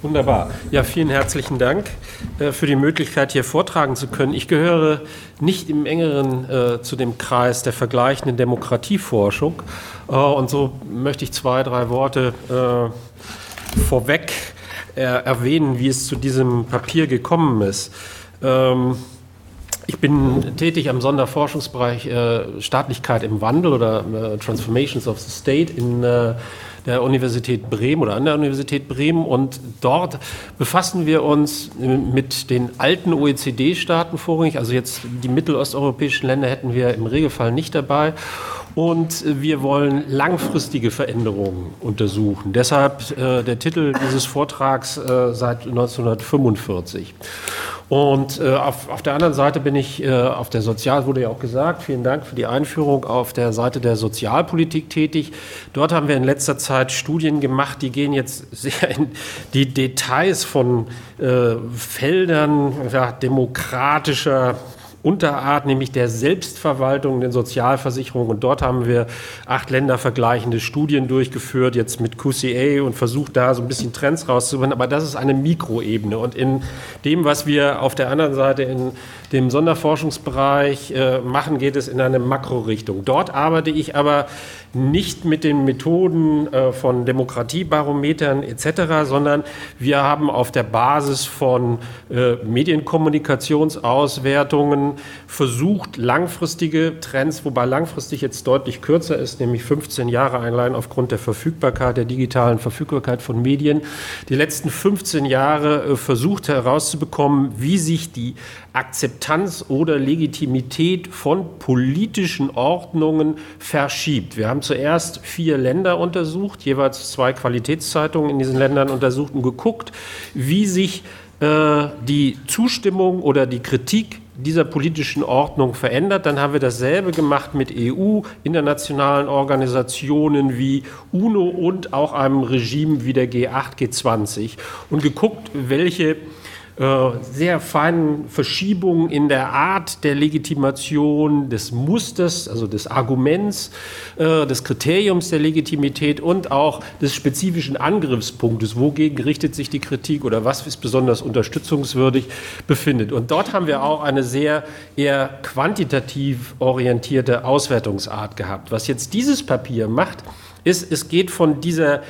Wunderbar. Ja, vielen herzlichen Dank äh, für die Möglichkeit, hier vortragen zu können. Ich gehöre nicht im engeren äh, zu dem Kreis der vergleichenden Demokratieforschung. Äh, und so möchte ich zwei, drei Worte äh, vorweg äh, erwähnen, wie es zu diesem Papier gekommen ist. Ähm, ich bin tätig am Sonderforschungsbereich Staatlichkeit im Wandel oder Transformations of the State in der Universität Bremen oder an der Universität Bremen. Und dort befassen wir uns mit den alten OECD-Staaten vorrangig. Also jetzt die mittelosteuropäischen Länder hätten wir im Regelfall nicht dabei. Und wir wollen langfristige Veränderungen untersuchen. Deshalb äh, der Titel dieses Vortrags äh, seit 1945. Und äh, auf, auf der anderen Seite bin ich äh, auf der Sozial, wurde ja auch gesagt, vielen Dank für die Einführung, auf der Seite der Sozialpolitik tätig. Dort haben wir in letzter Zeit Studien gemacht, die gehen jetzt sehr in die Details von äh, Feldern ja, demokratischer Unterart, nämlich der Selbstverwaltung, den Sozialversicherungen. Und dort haben wir acht Länder vergleichende Studien durchgeführt, jetzt mit QCA und versucht da so ein bisschen Trends rauszuholen. Aber das ist eine Mikroebene. Und in dem, was wir auf der anderen Seite in dem Sonderforschungsbereich äh, machen, geht es in eine Makrorichtung. Dort arbeite ich aber nicht mit den Methoden äh, von Demokratiebarometern etc., sondern wir haben auf der Basis von äh, Medienkommunikationsauswertungen versucht, langfristige Trends, wobei langfristig jetzt deutlich kürzer ist, nämlich 15 Jahre allein aufgrund der Verfügbarkeit, der digitalen Verfügbarkeit von Medien, die letzten 15 Jahre äh, versucht herauszubekommen, wie sich die Akzeptanz oder Legitimität von politischen Ordnungen verschiebt. Wir haben zuerst vier Länder untersucht, jeweils zwei Qualitätszeitungen in diesen Ländern untersucht und geguckt, wie sich äh, die Zustimmung oder die Kritik dieser politischen Ordnung verändert. Dann haben wir dasselbe gemacht mit EU, internationalen Organisationen wie UNO und auch einem Regime wie der G8, G20 und geguckt, welche äh, sehr feinen Verschiebungen in der Art der Legitimation, des Musters, also des Arguments, äh, des Kriteriums der Legitimität und auch des spezifischen Angriffspunktes, wogegen richtet sich die Kritik oder was ist besonders unterstützungswürdig, befindet. Und dort haben wir auch eine sehr eher quantitativ orientierte Auswertungsart gehabt. Was jetzt dieses Papier macht, ist, es geht von dieser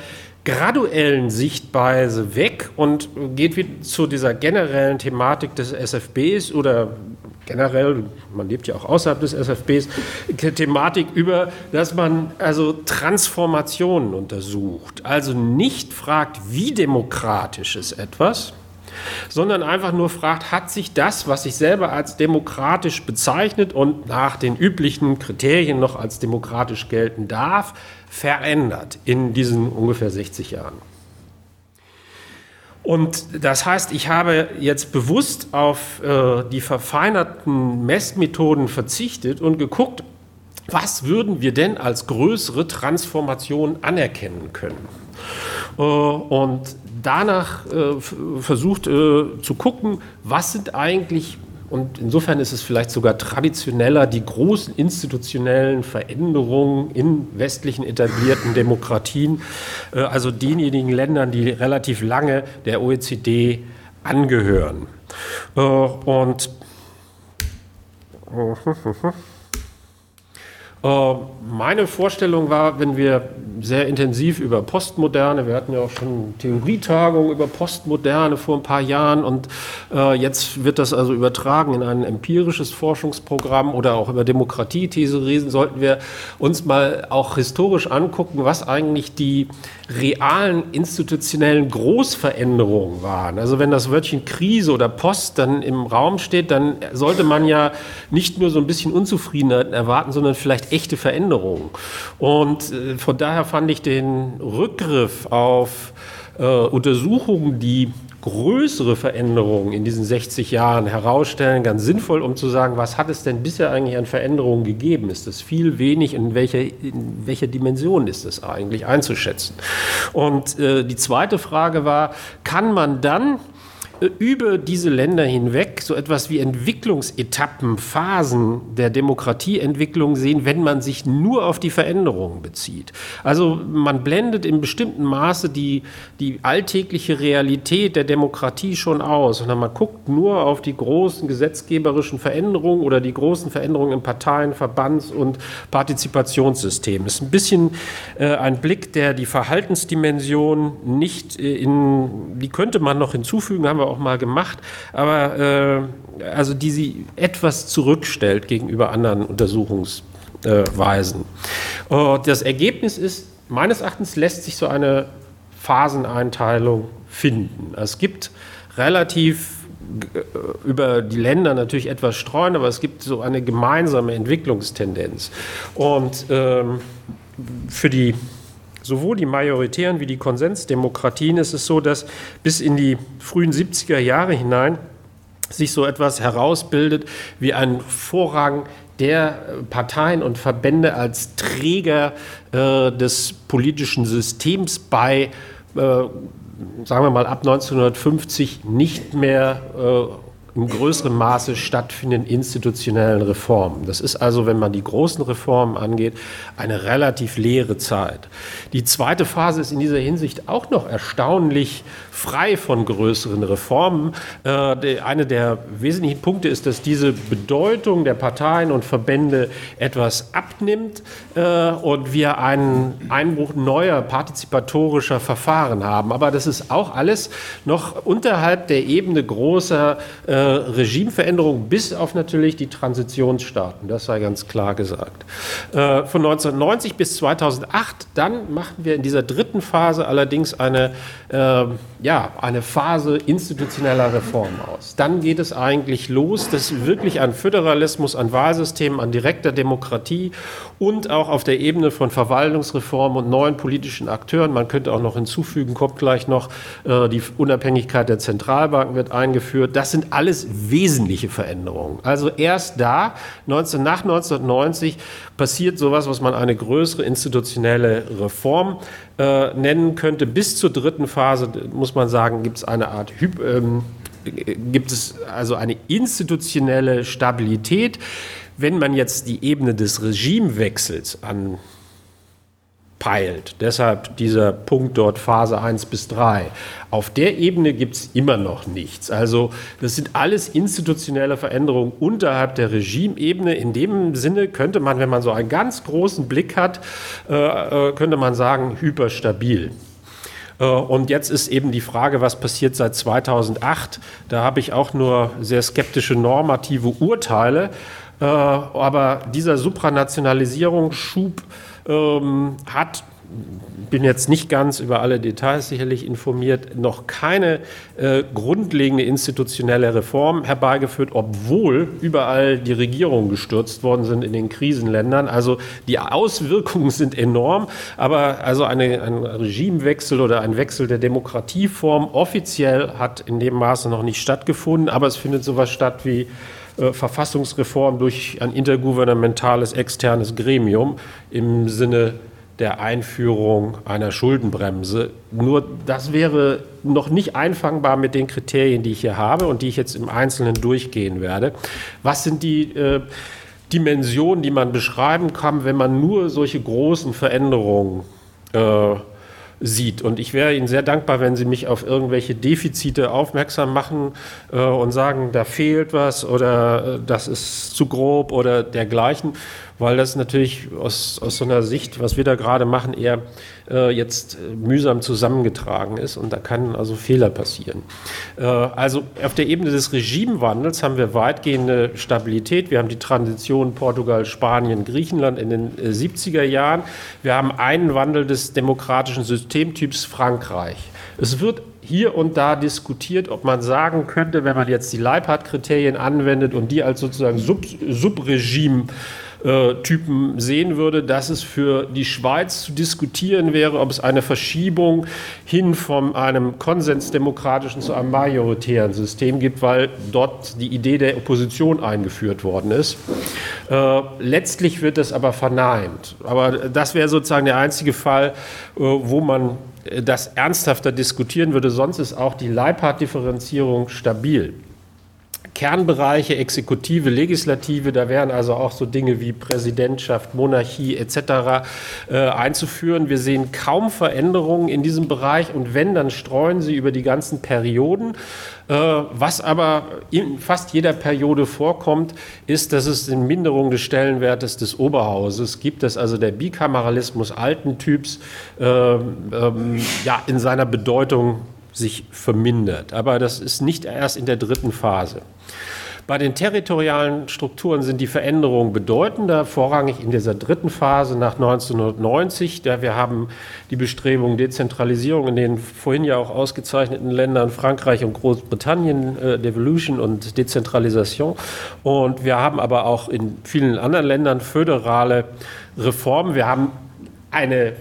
graduellen Sichtweise weg und geht wieder zu dieser generellen Thematik des SFBs oder generell, man lebt ja auch außerhalb des SFBs, Thematik über, dass man also Transformationen untersucht. Also nicht fragt, wie demokratisch ist etwas, sondern einfach nur fragt, hat sich das, was sich selber als demokratisch bezeichnet und nach den üblichen Kriterien noch als demokratisch gelten darf, verändert in diesen ungefähr 60 Jahren. Und das heißt, ich habe jetzt bewusst auf äh, die verfeinerten Messmethoden verzichtet und geguckt, was würden wir denn als größere Transformation anerkennen können. Äh, und danach äh, versucht äh, zu gucken, was sind eigentlich und insofern ist es vielleicht sogar traditioneller, die großen institutionellen Veränderungen in westlichen etablierten Demokratien, äh, also denjenigen Ländern, die relativ lange der OECD angehören. Äh, und meine Vorstellung war, wenn wir sehr intensiv über Postmoderne, wir hatten ja auch schon Theorietagungen über Postmoderne vor ein paar Jahren und äh, jetzt wird das also übertragen in ein empirisches Forschungsprogramm oder auch über Demokratiethese reden, sollten wir uns mal auch historisch angucken, was eigentlich die realen institutionellen Großveränderungen waren. Also wenn das Wörtchen Krise oder Post dann im Raum steht, dann sollte man ja nicht nur so ein bisschen Unzufriedenheit erwarten, sondern vielleicht echte Veränderung. Und äh, von daher fand ich den Rückgriff auf äh, Untersuchungen, die größere Veränderungen in diesen 60 Jahren herausstellen, ganz sinnvoll, um zu sagen, was hat es denn bisher eigentlich an Veränderungen gegeben? Ist das viel, wenig? In welcher, in welcher Dimension ist das eigentlich einzuschätzen? Und äh, die zweite Frage war, kann man dann über diese Länder hinweg so etwas wie Entwicklungsetappen, Phasen der Demokratieentwicklung sehen, wenn man sich nur auf die Veränderungen bezieht. Also man blendet in bestimmten Maße die, die alltägliche Realität der Demokratie schon aus, sondern man guckt nur auf die großen gesetzgeberischen Veränderungen oder die großen Veränderungen im Parteien-, Verbands- und Partizipationssystemen. Das ist ein bisschen äh, ein Blick, der die Verhaltensdimension nicht äh, in, die könnte man noch hinzufügen, haben wir auch mal gemacht, aber äh, also die sie etwas zurückstellt gegenüber anderen Untersuchungsweisen. Äh, das Ergebnis ist, meines Erachtens lässt sich so eine Phaseneinteilung finden. Es gibt relativ äh, über die Länder natürlich etwas streuen, aber es gibt so eine gemeinsame Entwicklungstendenz. Und ähm, für die sowohl die majoritären wie die Konsensdemokratien ist es so, dass bis in die frühen 70er Jahre hinein sich so etwas herausbildet wie ein Vorrang der Parteien und Verbände als Träger äh, des politischen Systems bei, äh, sagen wir mal, ab 1950 nicht mehr äh, im größeren Maße stattfindenden institutionellen Reformen. Das ist also, wenn man die großen Reformen angeht, eine relativ leere Zeit. Die zweite Phase ist in dieser Hinsicht auch noch erstaunlich frei von größeren Reformen. Äh, eine der wesentlichen Punkte ist, dass diese Bedeutung der Parteien und Verbände etwas abnimmt äh, und wir einen Einbruch neuer partizipatorischer Verfahren haben. Aber das ist auch alles noch unterhalb der Ebene großer äh, Regimeveränderungen, bis auf natürlich die Transitionsstaaten. Das sei ganz klar gesagt. Von 1990 bis 2008, dann machen wir in dieser dritten Phase allerdings eine ja, ja, eine Phase institutioneller Reform aus. Dann geht es eigentlich los, dass wirklich an Föderalismus, an Wahlsystemen, an direkter Demokratie und auch auf der Ebene von Verwaltungsreform und neuen politischen Akteuren, man könnte auch noch hinzufügen, kommt gleich noch, äh, die Unabhängigkeit der Zentralbanken wird eingeführt. Das sind alles wesentliche Veränderungen. Also erst da, 19, nach 1990, passiert sowas, was man eine größere institutionelle Reform äh, nennen könnte. Bis zur dritten Phase, muss man sagen, gibt es eine Art ähm, gibt es also eine institutionelle Stabilität. Wenn man jetzt die Ebene des Regimewechsels an peilt. Deshalb dieser Punkt dort Phase 1 bis 3. Auf der Ebene gibt es immer noch nichts. Also das sind alles institutionelle Veränderungen unterhalb der Regimebene. In dem Sinne könnte man, wenn man so einen ganz großen Blick hat, äh, äh könnte man sagen, hyperstabil. Äh, und jetzt ist eben die Frage, was passiert seit 2008. Da habe ich auch nur sehr skeptische normative Urteile. Äh, aber dieser Supranationalisierungsschub ähm, hat bin jetzt nicht ganz über alle Details sicherlich informiert, noch keine äh, grundlegende institutionelle Reform herbeigeführt, obwohl überall die Regierungen gestürzt worden sind in den Krisenländern. Also die Auswirkungen sind enorm, aber also eine, ein Regimewechsel oder ein Wechsel der Demokratieform offiziell hat in dem Maße noch nicht stattgefunden, aber es findet sowas statt wie äh, Verfassungsreform durch ein intergouvernementales externes Gremium im Sinne der Einführung einer Schuldenbremse. Nur das wäre noch nicht einfangbar mit den Kriterien, die ich hier habe und die ich jetzt im Einzelnen durchgehen werde. Was sind die äh, Dimensionen, die man beschreiben kann, wenn man nur solche großen Veränderungen äh, sieht. Und ich wäre Ihnen sehr dankbar, wenn Sie mich auf irgendwelche Defizite aufmerksam machen äh, und sagen, da fehlt was oder äh, das ist zu grob oder dergleichen weil das natürlich aus, aus so einer Sicht, was wir da gerade machen, eher äh, jetzt mühsam zusammengetragen ist und da kann also Fehler passieren. Äh, also auf der Ebene des Regimewandels haben wir weitgehende Stabilität. Wir haben die Transition Portugal, Spanien, Griechenland in den äh, 70er Jahren. Wir haben einen Wandel des demokratischen Systemtyps Frankreich. Es wird hier und da diskutiert, ob man sagen könnte, wenn man jetzt die Leibhardt-Kriterien anwendet und die als sozusagen Sub Subregime äh, Typen sehen würde, dass es für die Schweiz zu diskutieren wäre, ob es eine Verschiebung hin von einem konsensdemokratischen zu einem majoritären System gibt, weil dort die Idee der Opposition eingeführt worden ist. Äh, letztlich wird das aber verneint. Aber das wäre sozusagen der einzige Fall, äh, wo man das ernsthafter diskutieren würde. Sonst ist auch die Leibhardt-Differenzierung stabil. Kernbereiche, Exekutive, Legislative, da wären also auch so Dinge wie Präsidentschaft, Monarchie etc. Äh, einzuführen. Wir sehen kaum Veränderungen in diesem Bereich und wenn, dann streuen sie über die ganzen Perioden. Äh, was aber in fast jeder Periode vorkommt, ist, dass es eine Minderung des Stellenwertes des Oberhauses gibt, dass also der Bikameralismus alten Typs äh, ähm, ja, in seiner Bedeutung sich vermindert. Aber das ist nicht erst in der dritten Phase. Bei den territorialen Strukturen sind die Veränderungen bedeutender, vorrangig in dieser dritten Phase nach 1990. Da wir haben die Bestrebungen Dezentralisierung in den vorhin ja auch ausgezeichneten Ländern Frankreich und Großbritannien, äh, Devolution und Dezentralisation. Und wir haben aber auch in vielen anderen Ländern föderale Reformen. Wir haben eine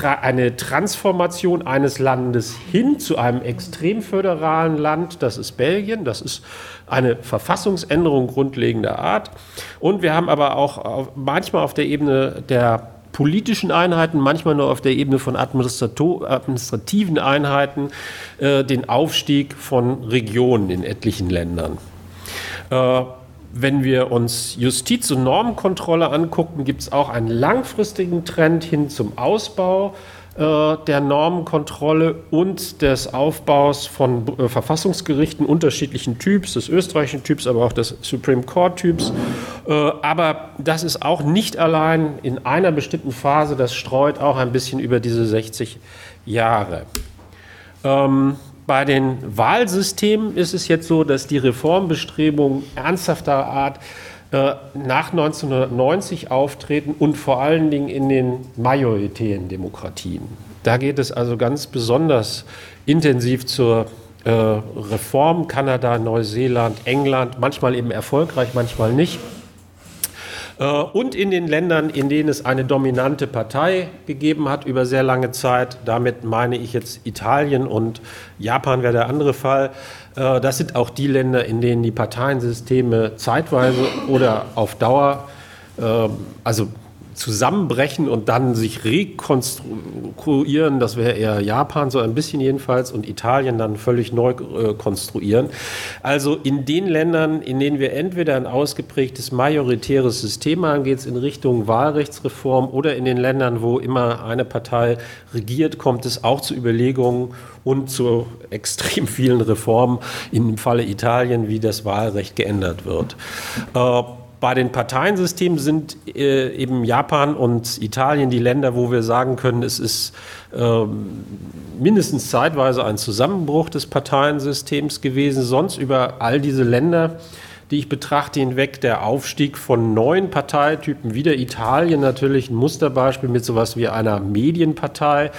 eine Transformation eines Landes hin zu einem extrem föderalen Land, das ist Belgien, das ist eine Verfassungsänderung grundlegender Art. Und wir haben aber auch manchmal auf der Ebene der politischen Einheiten, manchmal nur auf der Ebene von administrativen Einheiten, äh, den Aufstieg von Regionen in etlichen Ländern. Äh, wenn wir uns Justiz- und Normenkontrolle angucken, gibt es auch einen langfristigen Trend hin zum Ausbau äh, der Normenkontrolle und des Aufbaus von äh, Verfassungsgerichten unterschiedlichen Typs, des österreichischen Typs, aber auch des Supreme Court Typs. Äh, aber das ist auch nicht allein in einer bestimmten Phase, das streut auch ein bisschen über diese 60 Jahre. Ähm, bei den Wahlsystemen ist es jetzt so, dass die Reformbestrebungen ernsthafter Art äh, nach 1990 auftreten und vor allen Dingen in den majoritären Demokratien. Da geht es also ganz besonders intensiv zur äh, Reform. Kanada, Neuseeland, England, manchmal eben erfolgreich, manchmal nicht. Äh, und in den Ländern, in denen es eine dominante Partei gegeben hat über sehr lange Zeit, damit meine ich jetzt Italien und Japan wäre der andere Fall, äh, das sind auch die Länder, in denen die Parteiensysteme zeitweise oder auf Dauer, ähm, also zusammenbrechen und dann sich rekonstruieren, das wäre eher Japan so ein bisschen jedenfalls und Italien dann völlig neu äh, konstruieren. Also in den Ländern, in denen wir entweder ein ausgeprägtes majoritäres System haben, geht es in Richtung Wahlrechtsreform oder in den Ländern, wo immer eine Partei regiert, kommt es auch zu Überlegungen und zu extrem vielen Reformen im Falle Italien, wie das Wahlrecht geändert wird. Äh, bei den Parteiensystemen sind äh, eben Japan und Italien die Länder, wo wir sagen können, es ist äh, mindestens zeitweise ein Zusammenbruch des Parteiensystems gewesen. Sonst über all diese Länder, die ich betrachte, hinweg der Aufstieg von neuen Parteitypen, wieder Italien natürlich ein Musterbeispiel mit sowas wie einer Medienpartei.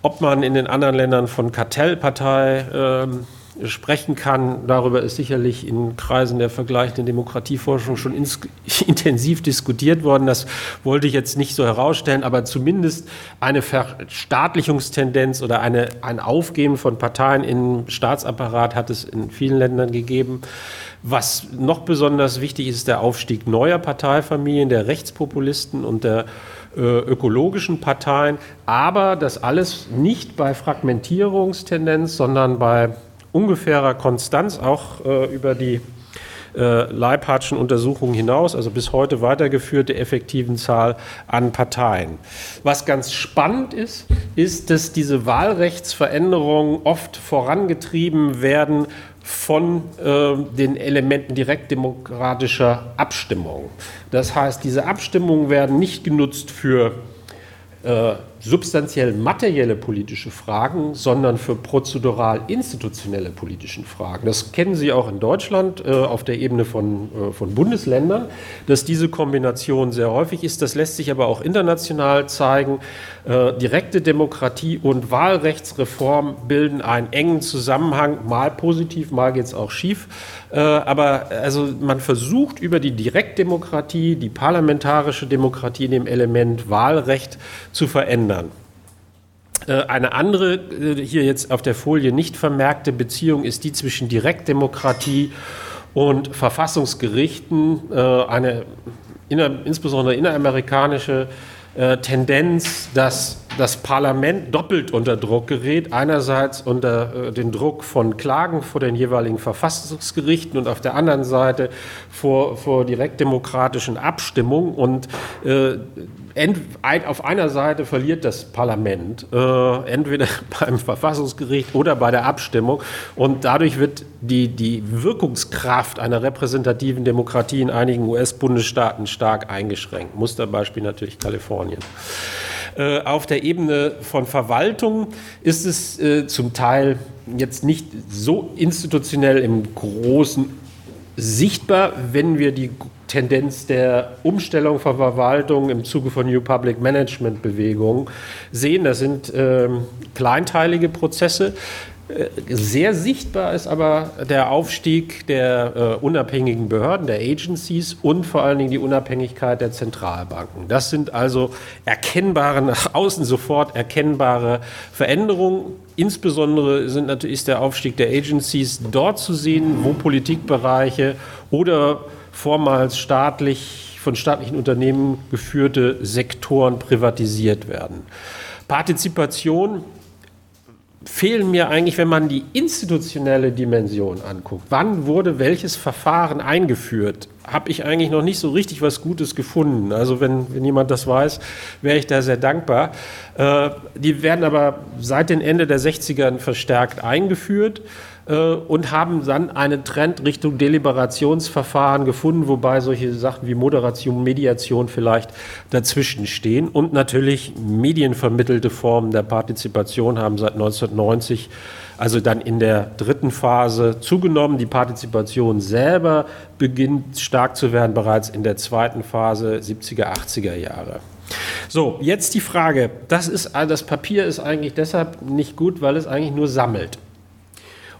Ob man in den anderen Ländern von Kartellpartei ähm, sprechen kann. Darüber ist sicherlich in Kreisen der vergleichenden Demokratieforschung schon ins, intensiv diskutiert worden. Das wollte ich jetzt nicht so herausstellen, aber zumindest eine Verstaatlichungstendenz oder eine, ein Aufgeben von Parteien im Staatsapparat hat es in vielen Ländern gegeben. Was noch besonders wichtig ist, der Aufstieg neuer Parteifamilien, der Rechtspopulisten und der äh, ökologischen Parteien, aber das alles nicht bei Fragmentierungstendenz, sondern bei ungefährer Konstanz auch äh, über die äh, Leibhardtschen Untersuchungen hinaus, also bis heute weitergeführte effektiven Zahl an Parteien. Was ganz spannend ist, ist, dass diese Wahlrechtsveränderungen oft vorangetrieben werden von äh, den Elementen direktdemokratischer Abstimmung. Das heißt, diese Abstimmungen werden nicht genutzt für äh, substanziell materielle politische Fragen, sondern für prozedural institutionelle politische Fragen. Das kennen Sie auch in Deutschland äh, auf der Ebene von, äh, von Bundesländern, dass diese Kombination sehr häufig ist. Das lässt sich aber auch international zeigen. Äh, direkte Demokratie und Wahlrechtsreform bilden einen engen Zusammenhang, mal positiv, mal geht es auch schief. Äh, aber also man versucht über die Direktdemokratie, die parlamentarische Demokratie in dem Element Wahlrecht zu verändern. Äh, eine andere, äh, hier jetzt auf der Folie nicht vermerkte Beziehung ist die zwischen Direktdemokratie und Verfassungsgerichten, eine insbesondere inneramerikanische Tendenz, dass das Parlament doppelt unter Druck gerät. Einerseits unter äh, den Druck von Klagen vor den jeweiligen Verfassungsgerichten und auf der anderen Seite vor, vor direktdemokratischen Abstimmungen. Und äh, ein, auf einer Seite verliert das Parlament, äh, entweder beim Verfassungsgericht oder bei der Abstimmung. Und dadurch wird die, die Wirkungskraft einer repräsentativen Demokratie in einigen US-Bundesstaaten stark eingeschränkt. Musterbeispiel natürlich Kalifornien. Äh, auf der Ebene von Verwaltung ist es äh, zum Teil jetzt nicht so institutionell im Großen sichtbar, wenn wir die Tendenz der Umstellung von Verwaltung im Zuge von New Public Management Bewegungen sehen. Das sind ähm, kleinteilige Prozesse. Äh, sehr sichtbar ist aber der Aufstieg der äh, unabhängigen Behörden, der Agencies und vor allen Dingen die Unabhängigkeit der Zentralbanken. Das sind also erkennbare, nach außen sofort erkennbare Veränderungen. Insbesondere sind natürlich ist der Aufstieg der Agencies dort zu sehen, wo Politikbereiche oder vormals staatlich, von staatlichen Unternehmen geführte Sektoren privatisiert werden. Partizipation fehlen mir eigentlich, wenn man die institutionelle Dimension anguckt. Wann wurde welches Verfahren eingeführt? Habe ich eigentlich noch nicht so richtig was Gutes gefunden. Also wenn, wenn jemand das weiß, wäre ich da sehr dankbar. Äh, die werden aber seit den Ende der 60ern verstärkt eingeführt. Äh, und haben dann einen Trend Richtung Deliberationsverfahren gefunden, wobei solche Sachen wie Moderation, Mediation vielleicht dazwischen stehen. Und natürlich medienvermittelte Formen der Partizipation haben seit 1990 also dann in der dritten Phase zugenommen. Die Partizipation selber beginnt stark zu werden bereits in der zweiten Phase 70er, 80er Jahre. So, jetzt die Frage. Das, ist, das Papier ist eigentlich deshalb nicht gut, weil es eigentlich nur sammelt.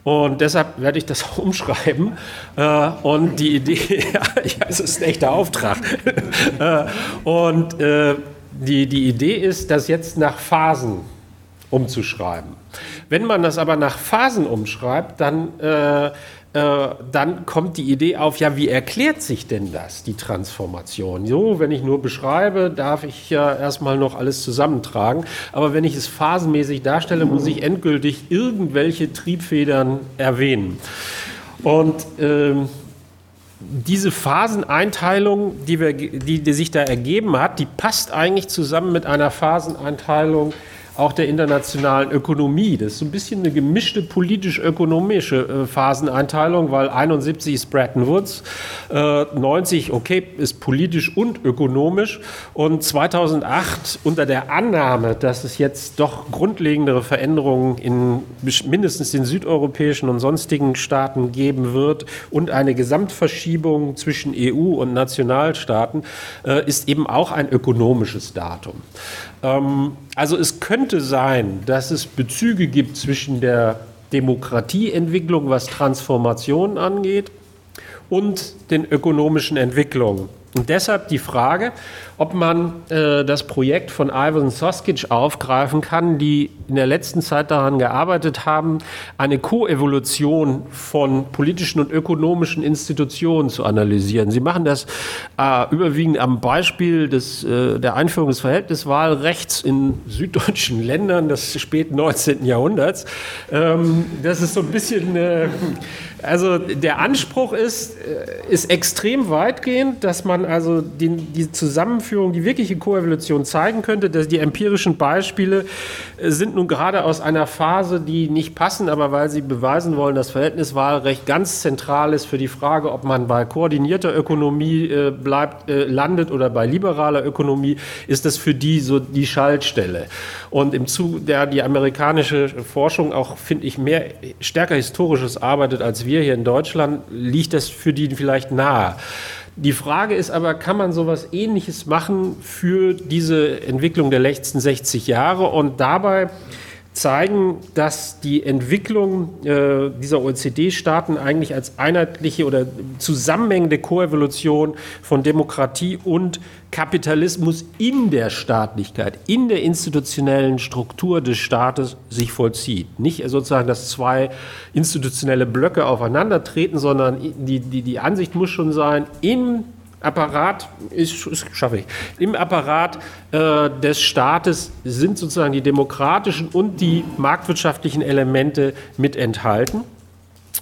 Und deshalb werde ich das auch umschreiben. Äh, und die Idee, ja, es ist ein echter Auftrag. äh, und äh, die, die Idee ist, das jetzt nach Phasen umzuschreiben. Wenn man das aber nach Phasen umschreibt, dann äh, dann kommt die Idee auf, ja, wie erklärt sich denn das, die Transformation? So, wenn ich nur beschreibe, darf ich ja erstmal noch alles zusammentragen. Aber wenn ich es phasenmäßig darstelle, muss ich endgültig irgendwelche Triebfedern erwähnen. Und ähm, diese Phaseneinteilung, die, wir, die, die sich da ergeben hat, die passt eigentlich zusammen mit einer Phaseneinteilung auch der internationalen Ökonomie. Das ist so ein bisschen eine gemischte politisch-ökonomische äh, Phaseneinteilung, weil 71 ist Bretton Woods, äh, 90, okay, ist politisch und ökonomisch und 2008 unter der Annahme, dass es jetzt doch grundlegendere Veränderungen in mindestens den südeuropäischen und sonstigen Staaten geben wird und eine Gesamtverschiebung zwischen EU und Nationalstaaten, äh, ist eben auch ein ökonomisches Datum. Ähm, also es könnte sein, dass es Bezüge gibt zwischen der Demokratieentwicklung, was Transformationen angeht, und den ökonomischen Entwicklungen. Und deshalb die Frage, ob man äh, das Projekt von Ivan Soskic aufgreifen kann, die in der letzten Zeit daran gearbeitet haben, eine Koevolution von politischen und ökonomischen Institutionen zu analysieren. Sie machen das äh, überwiegend am Beispiel des, äh, der Einführung des Verhältniswahlrechts in süddeutschen Ländern des späten 19. Jahrhunderts. Ähm, das ist so ein bisschen, äh, also der Anspruch ist, äh, ist extrem weitgehend, dass man also den, die Zusammenführung, die wirkliche Koevolution zeigen könnte. Dass die empirischen Beispiele äh, sind nun gerade aus einer Phase, die nicht passen, aber weil sie beweisen wollen, dass Verhältniswahlrecht ganz zentral ist für die Frage, ob man bei koordinierter Ökonomie äh, bleibt, äh, landet oder bei liberaler Ökonomie, ist das für die so die Schaltstelle. Und im Zuge der die amerikanische Forschung auch, finde ich, mehr stärker historisches arbeitet als wir hier in Deutschland, liegt das für die vielleicht nahe. Die Frage ist aber, kann man sowas Ähnliches machen für diese Entwicklung der letzten 60 Jahre? Und dabei zeigen, dass die Entwicklung äh, dieser OECD-Staaten eigentlich als einheitliche oder zusammenhängende Koevolution von Demokratie und Kapitalismus in der Staatlichkeit, in der institutionellen Struktur des Staates sich vollzieht. Nicht sozusagen, dass zwei institutionelle Blöcke aufeinandertreten, sondern die, die, die Ansicht muss schon sein, in Apparat ist schaffe ich. Im Apparat äh, des Staates sind sozusagen die demokratischen und die marktwirtschaftlichen Elemente mit enthalten.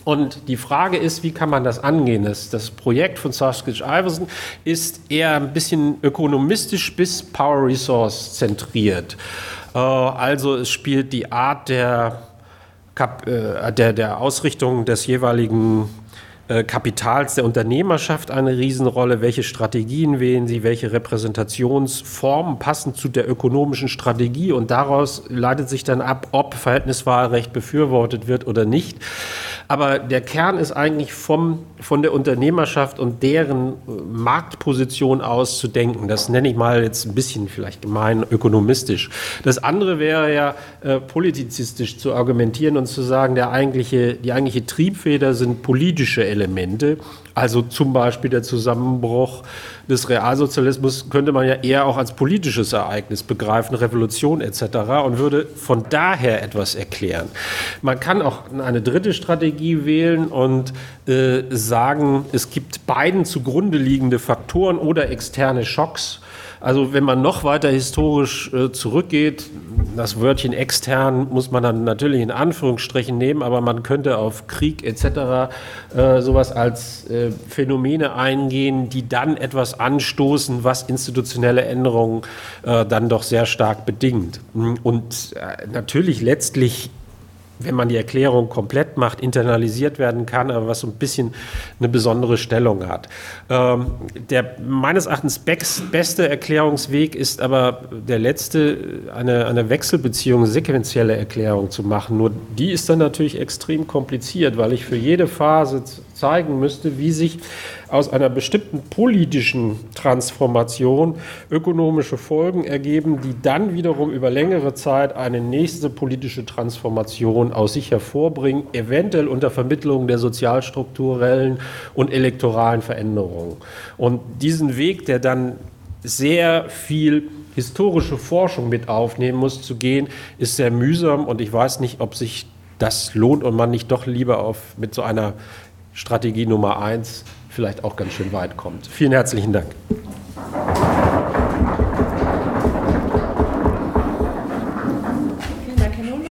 Und die Frage ist, wie kann man das angehen? Das, das Projekt von Saskia Iverson ist eher ein bisschen ökonomistisch bis Power Resource zentriert. Äh, also es spielt die Art der, äh, der, der Ausrichtung des jeweiligen Kapitals der Unternehmerschaft eine Riesenrolle. Welche Strategien wählen Sie? Welche Repräsentationsformen passen zu der ökonomischen Strategie? Und daraus leitet sich dann ab, ob Verhältniswahlrecht befürwortet wird oder nicht. Aber der Kern ist eigentlich vom, von der Unternehmerschaft und deren äh, Marktposition aus zu denken. Das nenne ich mal jetzt ein bisschen vielleicht gemein ökonomistisch. Das andere wäre ja äh, politizistisch zu argumentieren und zu sagen, der eigentliche, die eigentliche Triebfeder sind politische Elemente. Also zum Beispiel der Zusammenbruch des Realsozialismus könnte man ja eher auch als politisches Ereignis begreifen, Revolution etc. und würde von daher etwas erklären. Man kann auch eine dritte Strategie wählen und äh, sagen, es gibt beiden zugrunde liegende Faktoren oder externe Schocks also wenn man noch weiter historisch äh, zurückgeht, das Wörtchen extern muss man dann natürlich in Anführungsstrichen nehmen, aber man könnte auf Krieg etc. Äh, sowas als äh, Phänomene eingehen, die dann etwas anstoßen, was institutionelle Änderungen äh, dann doch sehr stark bedingt. Und äh, natürlich letztlich wenn man die Erklärung komplett macht, internalisiert werden kann, aber was so ein bisschen eine besondere Stellung hat. Ähm, der meines Erachtens beste Erklärungsweg ist aber der letzte, eine, eine Wechselbeziehung, sequentielle Erklärung zu machen. Nur die ist dann natürlich extrem kompliziert, weil ich für jede Phase zeigen müsste, wie sich aus einer bestimmten politischen Transformation ökonomische Folgen ergeben, die dann wiederum über längere Zeit eine nächste politische Transformation aus sich hervorbringen, eventuell unter Vermittlung der sozialstrukturellen und elektoralen Veränderungen. Und diesen Weg, der dann sehr viel historische Forschung mit aufnehmen muss, zu gehen, ist sehr mühsam und ich weiß nicht, ob sich das lohnt und man nicht doch lieber auf mit so einer Strategie Nummer eins vielleicht auch ganz schön weit kommt. Vielen herzlichen Dank.